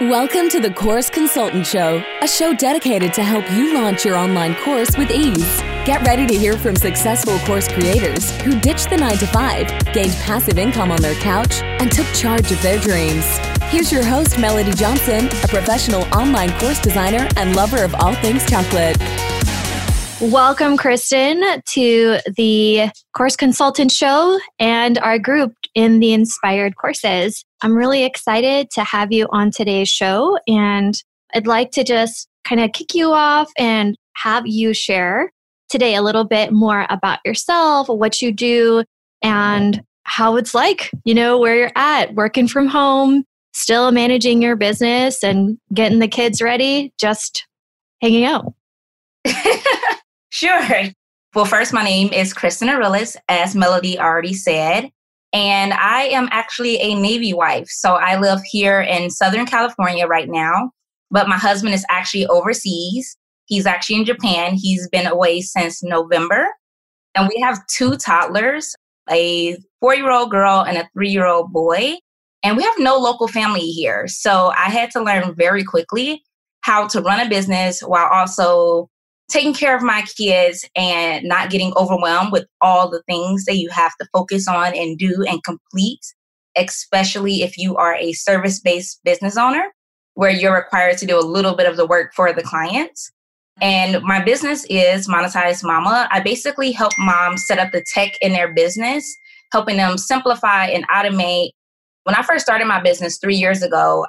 Welcome to the Course Consultant Show, a show dedicated to help you launch your online course with ease. Get ready to hear from successful course creators who ditched the 9 to 5, gained passive income on their couch, and took charge of their dreams. Here's your host, Melody Johnson, a professional online course designer and lover of all things chocolate. Welcome, Kristin, to the Course Consultant Show and our group in the Inspired Courses. I'm really excited to have you on today's show, and I'd like to just kind of kick you off and have you share today a little bit more about yourself, what you do, and how it's like, you know, where you're at, working from home, still managing your business and getting the kids ready, just hanging out. Sure. Well, first, my name is Kristin Arilus, as Melody already said. And I am actually a Navy wife. So I live here in Southern California right now, but my husband is actually overseas. He's actually in Japan. He's been away since November. And we have two toddlers a four year old girl and a three year old boy. And we have no local family here. So I had to learn very quickly how to run a business while also taking care of my kids and not getting overwhelmed with all the things that you have to focus on and do and complete, especially if you are a service based business owner where you're required to do a little bit of the work for the clients. And my business is Monetize Mama. I basically help moms set up the tech in their business, helping them simplify and automate. When I first started my business three years ago,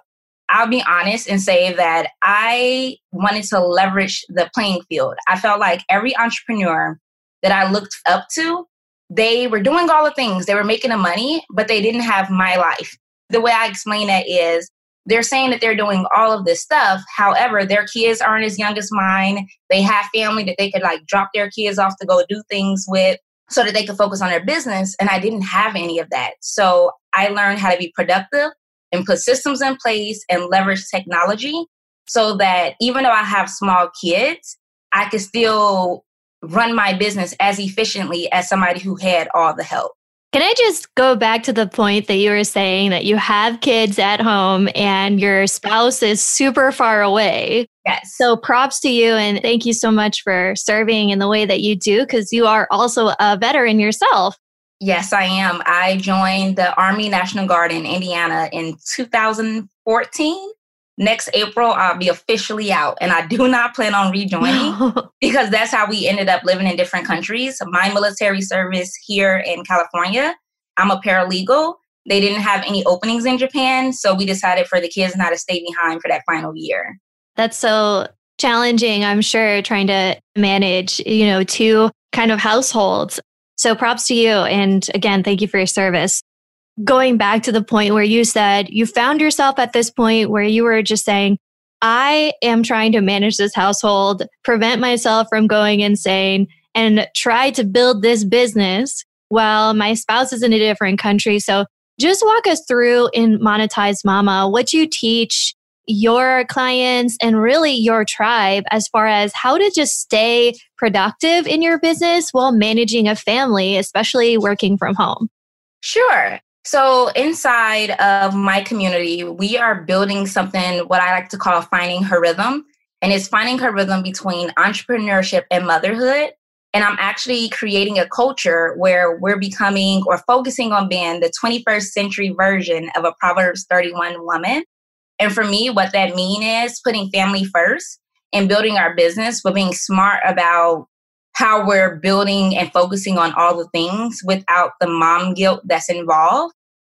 I'll be honest and say that I wanted to leverage the playing field. I felt like every entrepreneur that I looked up to, they were doing all the things, they were making the money, but they didn't have my life. The way I explain that is they're saying that they're doing all of this stuff. However, their kids aren't as young as mine. They have family that they could like drop their kids off to go do things with so that they could focus on their business. And I didn't have any of that. So I learned how to be productive and put systems in place and leverage technology so that even though I have small kids, I can still run my business as efficiently as somebody who had all the help. Can I just go back to the point that you were saying that you have kids at home and your spouse is super far away? Yes. So props to you and thank you so much for serving in the way that you do because you are also a veteran yourself. Yes, I am. I joined the Army National Guard in Indiana in 2014. Next April, I'll be officially out, and I do not plan on rejoining because that's how we ended up living in different countries. My military service here in California, I'm a paralegal. They didn't have any openings in Japan, so we decided for the kids not to stay behind for that final year. That's so challenging, I'm sure, trying to manage, you know, two kind of households. So props to you. And again, thank you for your service. Going back to the point where you said you found yourself at this point where you were just saying, I am trying to manage this household, prevent myself from going insane, and try to build this business while my spouse is in a different country. So just walk us through in Monetize Mama what you teach your clients and really your tribe as far as how to just stay productive in your business while managing a family, especially working from home? Sure. So, inside of my community, we are building something what I like to call finding her rhythm. And it's finding her rhythm between entrepreneurship and motherhood. And I'm actually creating a culture where we're becoming or focusing on being the 21st century version of a Proverbs 31 woman. And for me, what that means is putting family first and building our business, but being smart about how we're building and focusing on all the things without the mom guilt that's involved.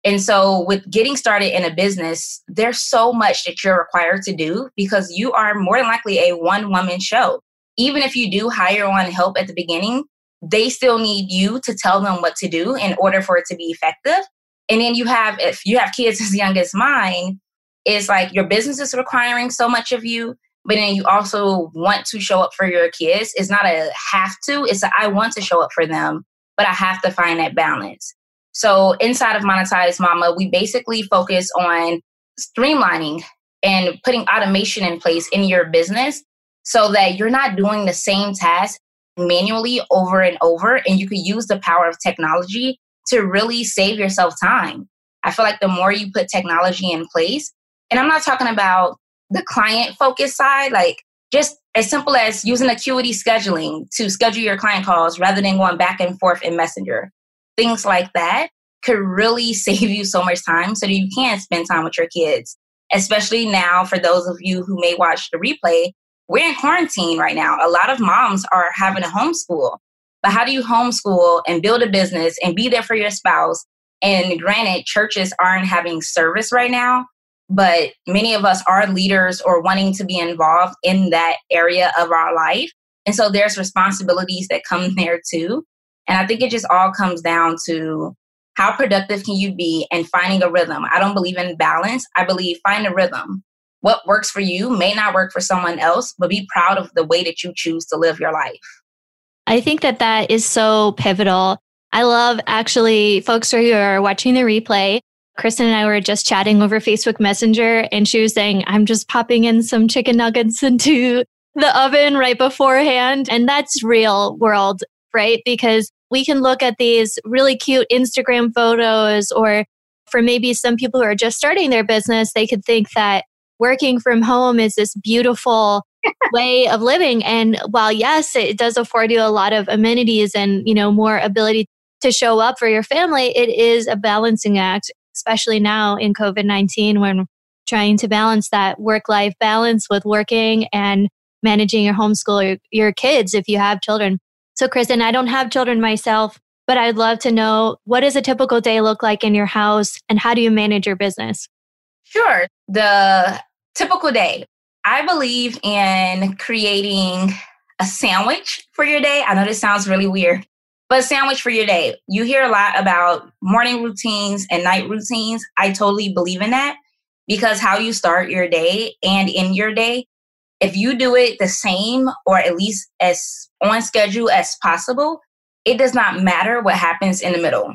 And so, with getting started in a business, there's so much that you're required to do because you are more than likely a one woman show. Even if you do hire on help at the beginning, they still need you to tell them what to do in order for it to be effective. And then you have, if you have kids as young as mine, it's like your business is requiring so much of you, but then you also want to show up for your kids. It's not a have to, it's a I want to show up for them, but I have to find that balance. So inside of Monetize Mama, we basically focus on streamlining and putting automation in place in your business so that you're not doing the same task manually over and over and you can use the power of technology to really save yourself time. I feel like the more you put technology in place, And I'm not talking about the client focused side, like just as simple as using Acuity scheduling to schedule your client calls rather than going back and forth in Messenger. Things like that could really save you so much time so that you can spend time with your kids. Especially now, for those of you who may watch the replay, we're in quarantine right now. A lot of moms are having a homeschool. But how do you homeschool and build a business and be there for your spouse? And granted, churches aren't having service right now, but many of us are leaders or wanting to be involved in that area of our life. And so there's responsibilities that come there too. And I think it just all comes down to how productive can you be and finding a rhythm. I don't believe in balance. I believe find a rhythm. What works for you may not work for someone else, but be proud of the way that you choose to live your life. I think that that is so pivotal. I love actually folks who are watching the replay. Kristin and I were just chatting over Facebook Messenger, and she was saying, I'm just popping in some chicken nuggets into the oven right beforehand. And that's real world, right? Because we can look at these really cute Instagram photos, or for maybe some people who are just starting their business, they could think that working from home is this beautiful way of living. And while yes, it does afford you a lot of amenities and, you know, more ability to show up for your family, it is a balancing act, especially now in COVID 19 when trying to balance that work life balance with working and managing your homeschool, your, your kids if you have children. So, Kristin, I don't have children myself, but I'd love to know what does a typical day look like in your house and how do you manage your business? Sure. The typical day. I believe in creating a sandwich for your day. I know this sounds really weird, but sandwich for your day. You hear a lot about morning routines and night routines. I totally believe in that because how you start your day and in your day, if you do it the same or at least as on schedule as possible, it does not matter what happens in the middle.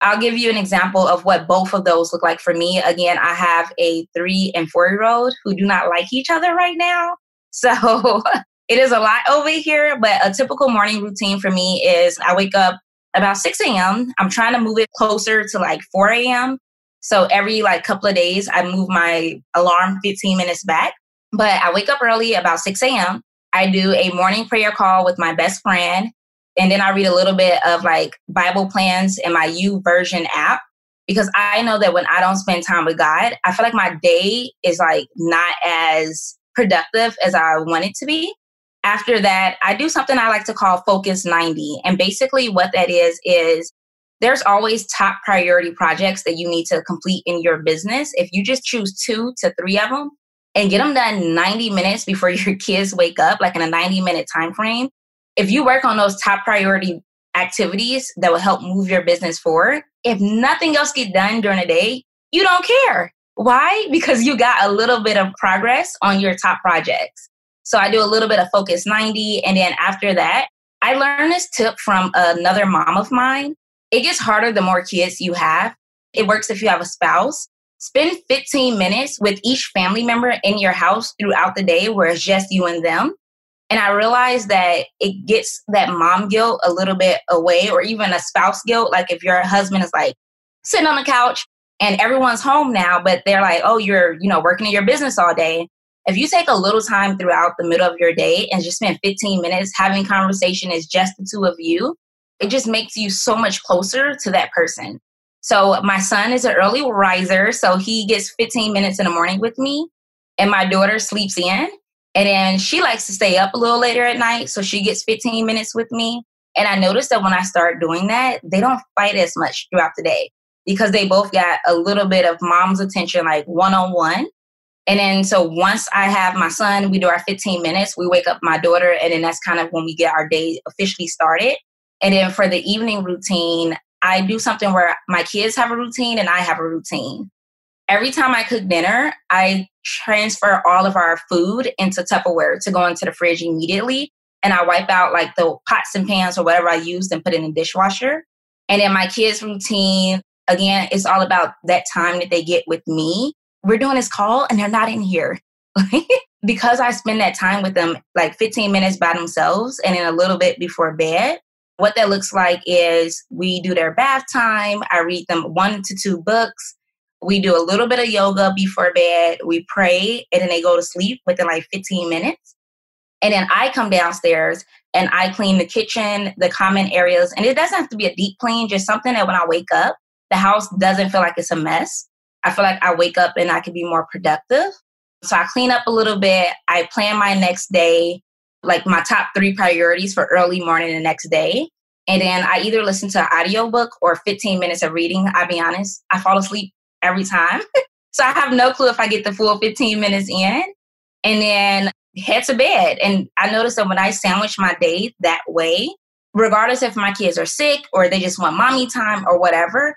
I'll give you an example of what both of those look like for me. Again, I have a three and four year old who do not like each other right now. So it is a lot over here, but a typical morning routine for me is I wake up about 6 a.m. I'm trying to move it closer to like 4 a.m. So every like couple of days, I move my alarm 15 minutes back. But I wake up early about 6 a.m. I do a morning prayer call with my best friend. And then I read a little bit of like Bible plans in my YouVersion app because I know that when I don't spend time with God, I feel like my day is like not as productive as I want it to be. After that, I do something I like to call Focus 90. And basically, what that is, is there's always top priority projects that you need to complete in your business. If you just choose two to three of them and get them done 90 minutes before your kids wake up, like in a 90 minute time frame, if you work on those top priority activities that will help move your business forward, if nothing else get done during the day, you don't care. Why? Because you got a little bit of progress on your top projects. So I do a little bit of focus 90. And then after that, I learned this tip from another mom of mine. It gets harder the more kids you have. It works if you have a spouse. Spend 15 minutes with each family member in your house throughout the day where it's just you and them. And I realized that it gets that mom guilt a little bit away, or even a spouse guilt. Like if your husband is like sitting on the couch and everyone's home now, but they're like, oh, you're, you know, working in your business all day. If you take a little time throughout the middle of your day and just spend 15 minutes having conversation as just the two of you, it just makes you so much closer to that person. So my son is an early riser, so he gets 15 minutes in the morning with me, and my daughter sleeps in. And then she likes to stay up a little later at night, so she gets 15 minutes with me. And I noticed that when I start doing that, they don't fight as much throughout the day because they both got a little bit of mom's attention, like one on one. And then, so once I have my son, we do our 15 minutes, we wake up my daughter, and then that's kind of when we get our day officially started. And then for the evening routine, I do something where my kids have a routine and I have a routine every time I cook dinner, I transfer all of our food into Tupperware to go into the fridge immediately. And I wipe out like the pots and pans or whatever I used and put in the dishwasher. And then my kids' routine, again, it's all about that time that they get with me. We're doing this call and they're not in here. because I spend that time with them, like 15 minutes by themselves and then a little bit before bed. What that looks like is we do their bath time. I read them one to two books We do a little bit of yoga before bed. We pray and then they go to sleep within like 15 minutes. And then I come downstairs and I clean the kitchen, the common areas. And it doesn't have to be a deep clean, just something that when I wake up, the house doesn't feel like it's a mess. I feel like I wake up and I can be more productive. So I clean up a little bit. I plan my next day, like my top three priorities for early morning the next day. And then I either listen to an audiobook or 15 minutes of reading. I'll be honest, I fall asleep every time. so I have no clue if I get the full 15 minutes in. And then head to bed. And I noticed that when I sandwich my day that way, regardless if my kids are sick or they just want mommy time or whatever,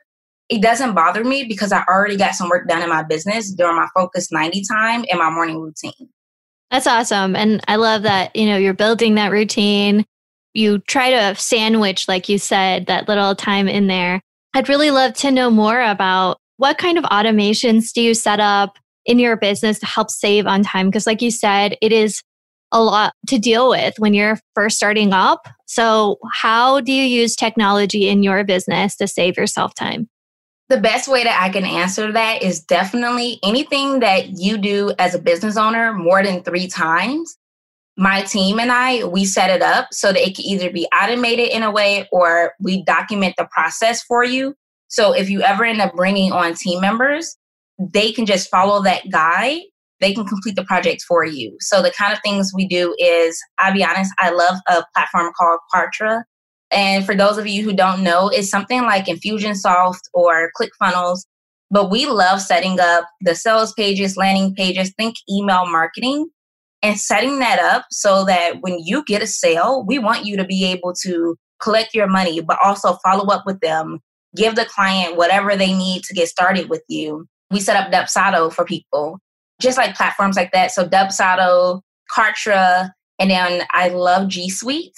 it doesn't bother me because I already got some work done in my business during my focus 90 time and my morning routine. That's awesome. And I love that, you know, you're building that routine. You try to sandwich, like you said, that little time in there. I'd really love to know more about what kind of automations do you set up? in your business to help save on time? Because, like you said, it is a lot to deal with when you're first starting up. So, how do you use technology in your business to save yourself time? The best way that I can answer that is definitely anything that you do as a business owner more than three times. My team and I, we set it up so that it can either be automated in a way or we document the process for you. So if you ever end up bringing on team members, they can just follow that guide they can complete the project for you. So the kind of things we do is, I'll be honest, I love a platform called Kartra. And for those of you who don't know, it's something like Infusionsoft or ClickFunnels. But we love setting up the sales pages, landing pages, think email marketing, and setting that up so that when you get a sale, we want you to be able to collect your money, but also follow up with them, give the client whatever they need to get started with you we set up Dubsado for people, just like platforms like that. So Dubsado, Kartra, and then I love G Suite.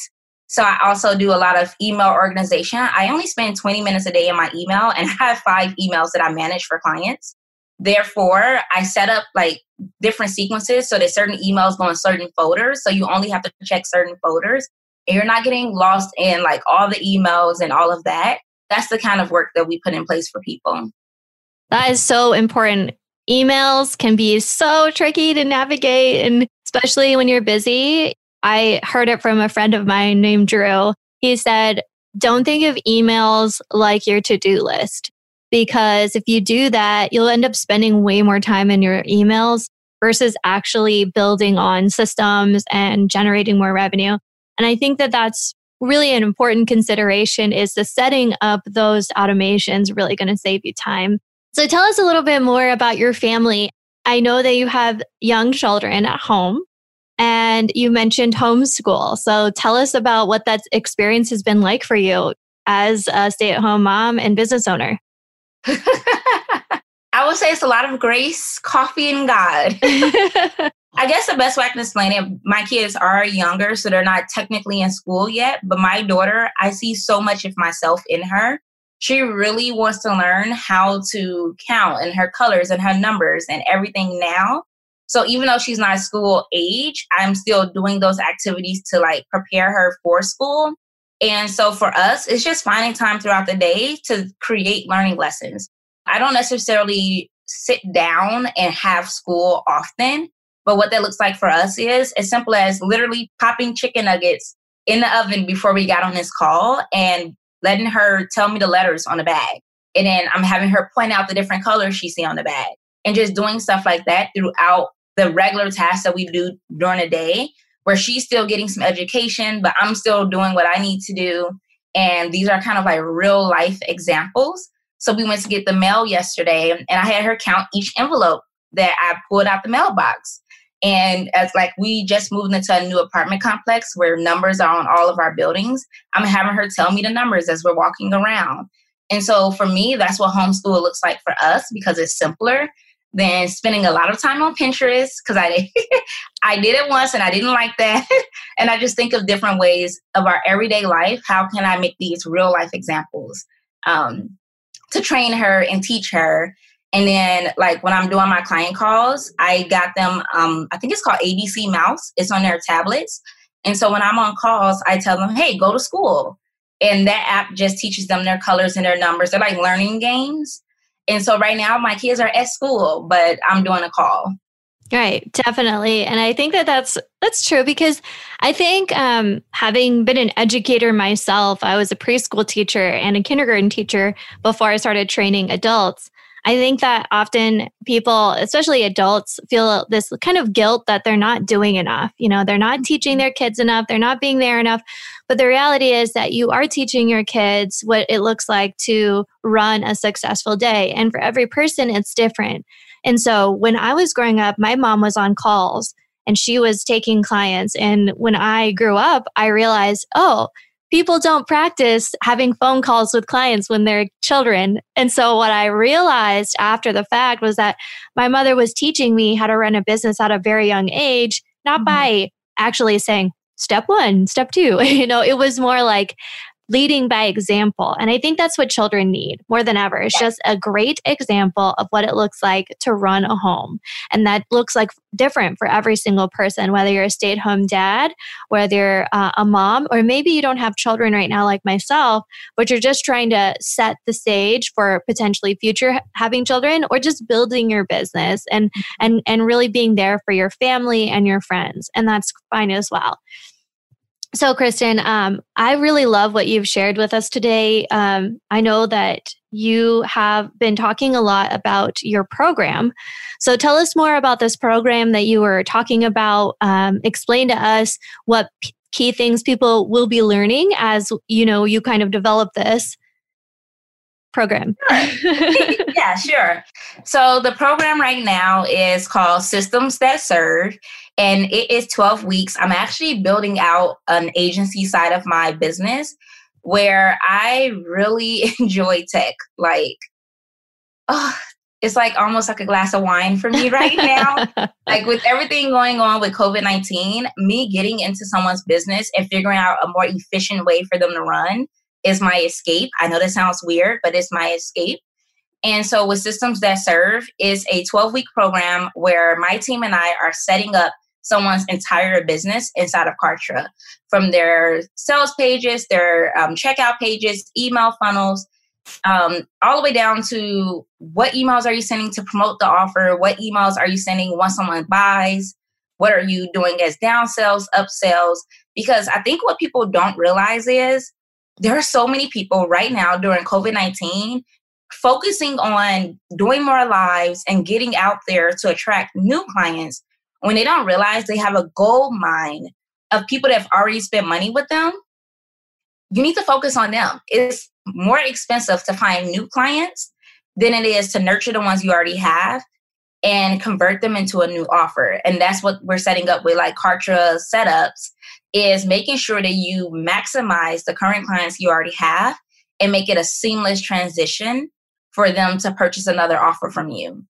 So I also do a lot of email organization. I only spend 20 minutes a day in my email and I have five emails that I manage for clients. Therefore, I set up like different sequences so that certain emails go in certain folders. So you only have to check certain folders and you're not getting lost in like all the emails and all of that. That's the kind of work that we put in place for people. That is so important. Emails can be so tricky to navigate, and especially when you're busy. I heard it from a friend of mine named Drew. He said, Don't think of emails like your to do list, because if you do that, you'll end up spending way more time in your emails versus actually building on systems and generating more revenue. And I think that that's really an important consideration is the setting up those automations really going to save you time so tell us a little bit more about your family. I know that you have young children at home and you mentioned homeschool. So tell us about what that experience has been like for you as a stay at home mom and business owner. I would say it's a lot of grace, coffee, and God. I guess the best way I can explain it, my kids are younger, so they're not technically in school yet. But my daughter, I see so much of myself in her she really wants to learn how to count and her colors and her numbers and everything now. So even though she's not school age, I'm still doing those activities to like prepare her for school. And so for us, it's just finding time throughout the day to create learning lessons. I don't necessarily sit down and have school often, but what that looks like for us is as simple as literally popping chicken nuggets in the oven before we got on this call and letting her tell me the letters on the bag. And then I'm having her point out the different colors she see on the bag and just doing stuff like that throughout the regular tasks that we do during the day where she's still getting some education, but I'm still doing what I need to do. And these are kind of like real life examples. So we went to get the mail yesterday and I had her count each envelope that I pulled out the mailbox. And as like we just moved into a new apartment complex where numbers are on all of our buildings, I'm having her tell me the numbers as we're walking around. And so for me, that's what homeschool looks like for us because it's simpler than spending a lot of time on Pinterest because I I did it once and I didn't like that. and I just think of different ways of our everyday life. How can I make these real life examples um, to train her and teach her and then, like when I'm doing my client calls, I got them. Um, I think it's called ABC Mouse. It's on their tablets. And so when I'm on calls, I tell them, "Hey, go to school." And that app just teaches them their colors and their numbers. They're like learning games. And so right now my kids are at school, but I'm doing a call. Right, definitely. And I think that that's that's true because I think um, having been an educator myself, I was a preschool teacher and a kindergarten teacher before I started training adults. I think that often people, especially adults, feel this kind of guilt that they're not doing enough. You know, they're not teaching mm-hmm. their kids enough, they're not being there enough. But the reality is that you are teaching your kids what it looks like to run a successful day. And for every person, it's different. And so when I was growing up, my mom was on calls and she was taking clients. And when I grew up, I realized, oh, people don't practice having phone calls with clients when they're children. And so, what I realized after the fact was that my mother was teaching me how to run a business at a very young age, not mm-hmm. by actually saying, step one, step two. you know, it was more like, leading by example. And I think that's what children need more than ever. It's just a great example of what it looks like to run a home. And that looks like different for every single person, whether you're a stay at home dad, whether you're uh, a mom, or maybe you don't have children right now, like myself, but you're just trying to set the stage for potentially future having children or just building your business and, mm-hmm. and, and really being there for your family and your friends. And that's fine as well. So, Kristin, um, I really love what you've shared with us today. Um, I know that you have been talking a lot about your program. So, tell us more about this program that you were talking about. Um, explain to us what p- key things people will be learning as you know you kind of develop this program. yeah, sure. So the program right now is called Systems That Serve, and it is 12 weeks. I'm actually building out an agency side of my business where I really enjoy tech. Like, oh, it's like almost like a glass of wine for me right now. like with everything going on with COVID 19, me getting into someone's business and figuring out a more efficient way for them to run is my escape. I know that sounds weird, but it's my escape. And so with Systems That Serve is a 12 week program where my team and I are setting up someone's entire business inside of Kartra from their sales pages, their um, checkout pages, email funnels, um, all the way down to what emails are you sending to promote the offer? What emails are you sending once someone buys? What are you doing as downsells, upsells? Because I think what people don't realize is there are so many people right now during COVID 19 focusing on doing more lives and getting out there to attract new clients when they don't realize they have a gold mine of people that have already spent money with them. You need to focus on them. It's more expensive to find new clients than it is to nurture the ones you already have and convert them into a new offer. And that's what we're setting up with like Kartra setups is making sure that you maximize the current clients you already have and make it a seamless transition for them to purchase another offer from you.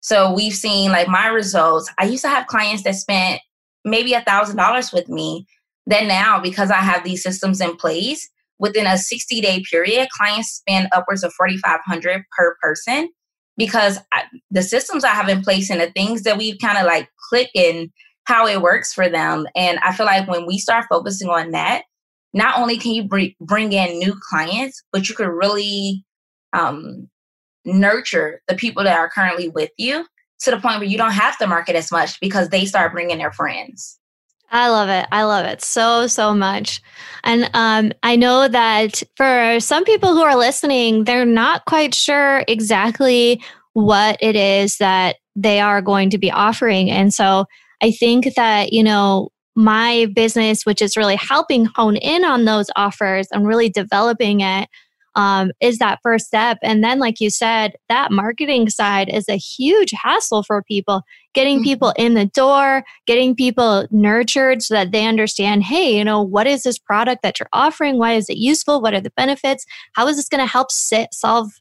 So we've seen like my results. I used to have clients that spent maybe a thousand dollars with me. Then now, because I have these systems in place, within a 60 day period, clients spend upwards of 4,500 per person because I, the systems I have in place and the things that we've kind of like click in how it works for them. And I feel like when we start focusing on that, not only can you br- bring in new clients, but you could really um, nurture the people that are currently with you to the point where you don't have to market as much because they start bringing their friends. I love it. I love it so, so much. And um, I know that for some people who are listening, they're not quite sure exactly what it is that they are going to be offering. And so I think that, you know, my business, which is really helping hone in on those offers and really developing it, um, is that first step. And then, like you said, that marketing side is a huge hassle for people. Getting mm-hmm. people in the door, getting people nurtured so that they understand hey, you know, what is this product that you're offering? Why is it useful? What are the benefits? How is this going to help sit, solve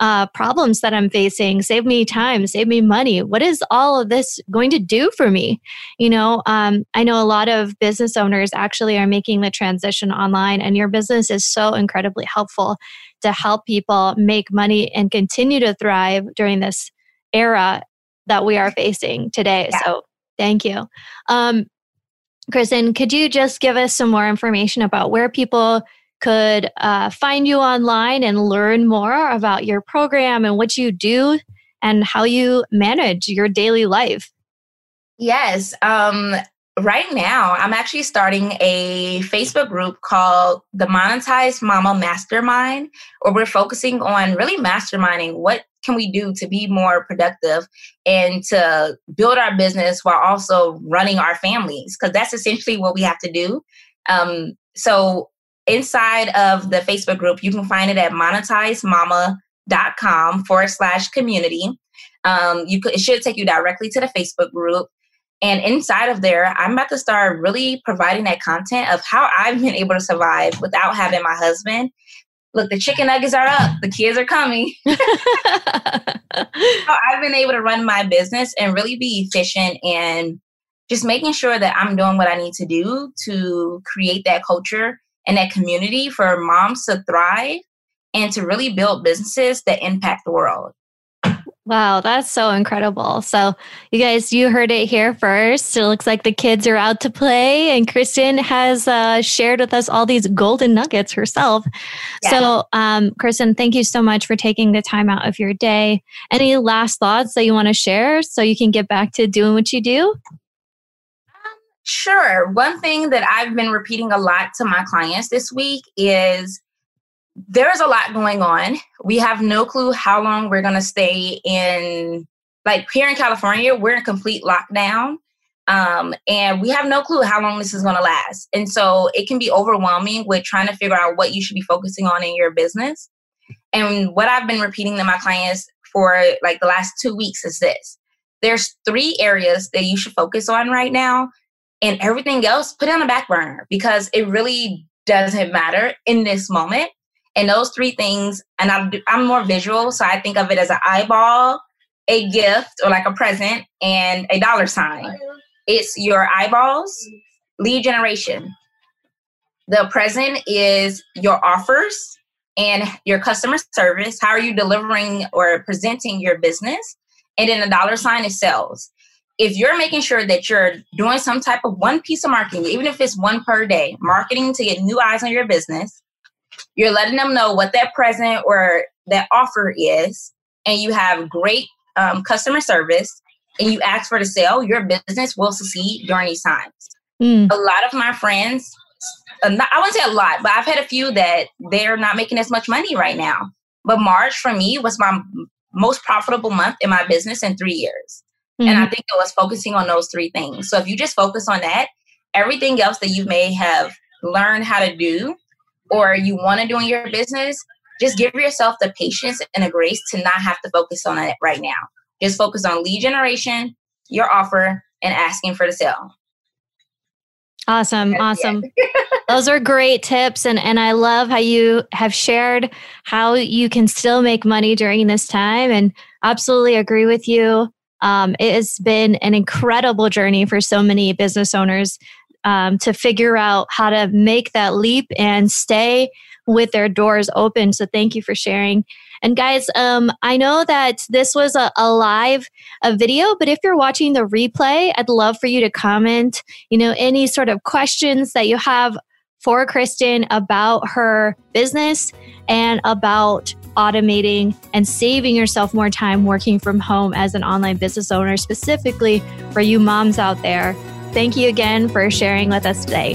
uh, problems that I'm facing, save me time, save me money. What is all of this going to do for me? You know, um, I know a lot of business owners actually are making the transition online, and your business is so incredibly helpful to help people make money and continue to thrive during this era that we are facing today. Yeah. So, thank you. Um, Kristin, could you just give us some more information about where people could uh, find you online and learn more about your program and what you do and how you manage your daily life. Yes. Um, right now, I'm actually starting a Facebook group called the Monetized Mama Mastermind, where we're focusing on really masterminding what can we do to be more productive and to build our business while also running our families? Because that's essentially what we have to do. Um, so inside of the facebook group you can find it at monetizemama.com forward slash community. Um, you could it should take you directly to the facebook group. And inside of there, I'm about to start really providing that content of how I've been able to survive without having my husband. Look, the chicken nuggets are up, the kids are coming. so I've been able to run my business and really be efficient and just making sure that I'm doing what I need to do to create that culture and that community for moms to thrive and to really build businesses that impact the world. Wow, that's so incredible. So, you guys, you heard it here first. It looks like the kids are out to play, and Kristin has uh, shared with us all these golden nuggets herself. Yeah. So, um, Kristin, thank you so much for taking the time out of your day. Any last thoughts that you want to share so you can get back to doing what you do? Um, sure. One thing that I've been repeating a lot to my clients this week is there's a lot going on. We have no clue how long we're going to stay in, like here in California, we're in complete lockdown. Um, and we have no clue how long this is going to last. And so it can be overwhelming with trying to figure out what you should be focusing on in your business. And what I've been repeating to my clients for like the last two weeks is this there's three areas that you should focus on right now. And everything else, put on the back burner because it really doesn't matter in this moment and those three things, and I'm, I'm more visual, so I think of it as an eyeball, a gift, or like a present, and a dollar sign. It's your eyeballs, lead generation. The present is your offers and your customer service. How are you delivering or presenting your business? And then the dollar sign is sales. If you're making sure that you're doing some type of one piece of marketing, even if it's one per day, marketing to get new eyes on your business, you're letting them know what that present or that offer is, and you have great um, customer service, and you ask for the sale, your business will succeed during these times. Mm. A lot of my friends, uh, I wouldn't say a lot, but I've had a few that they're not making as much money right now. But March for me was my most profitable month in my business in three years. Mm-hmm. And I think it was focusing on those three things. So if you just focus on that, everything else that you may have learned how to do or you want to do in your business, just give yourself the patience and the grace to not have to focus on it right now. Just focus on lead generation, your offer, and asking for the sale. Awesome. Awesome. Those are great tips. And, and I love how you have shared how you can still make money during this time. And absolutely agree with you. Um, it has been an incredible journey for so many business owners um, to figure out how to make that leap and stay with their doors open. So thank you for sharing. And guys, um, I know that this was a, a live a video, but if you're watching the replay, I'd love for you to comment, you know, any sort of questions that you have for Kristin about her business and about automating and saving yourself more time working from home as an online business owner, specifically for you moms out there Thank you again for sharing with us today.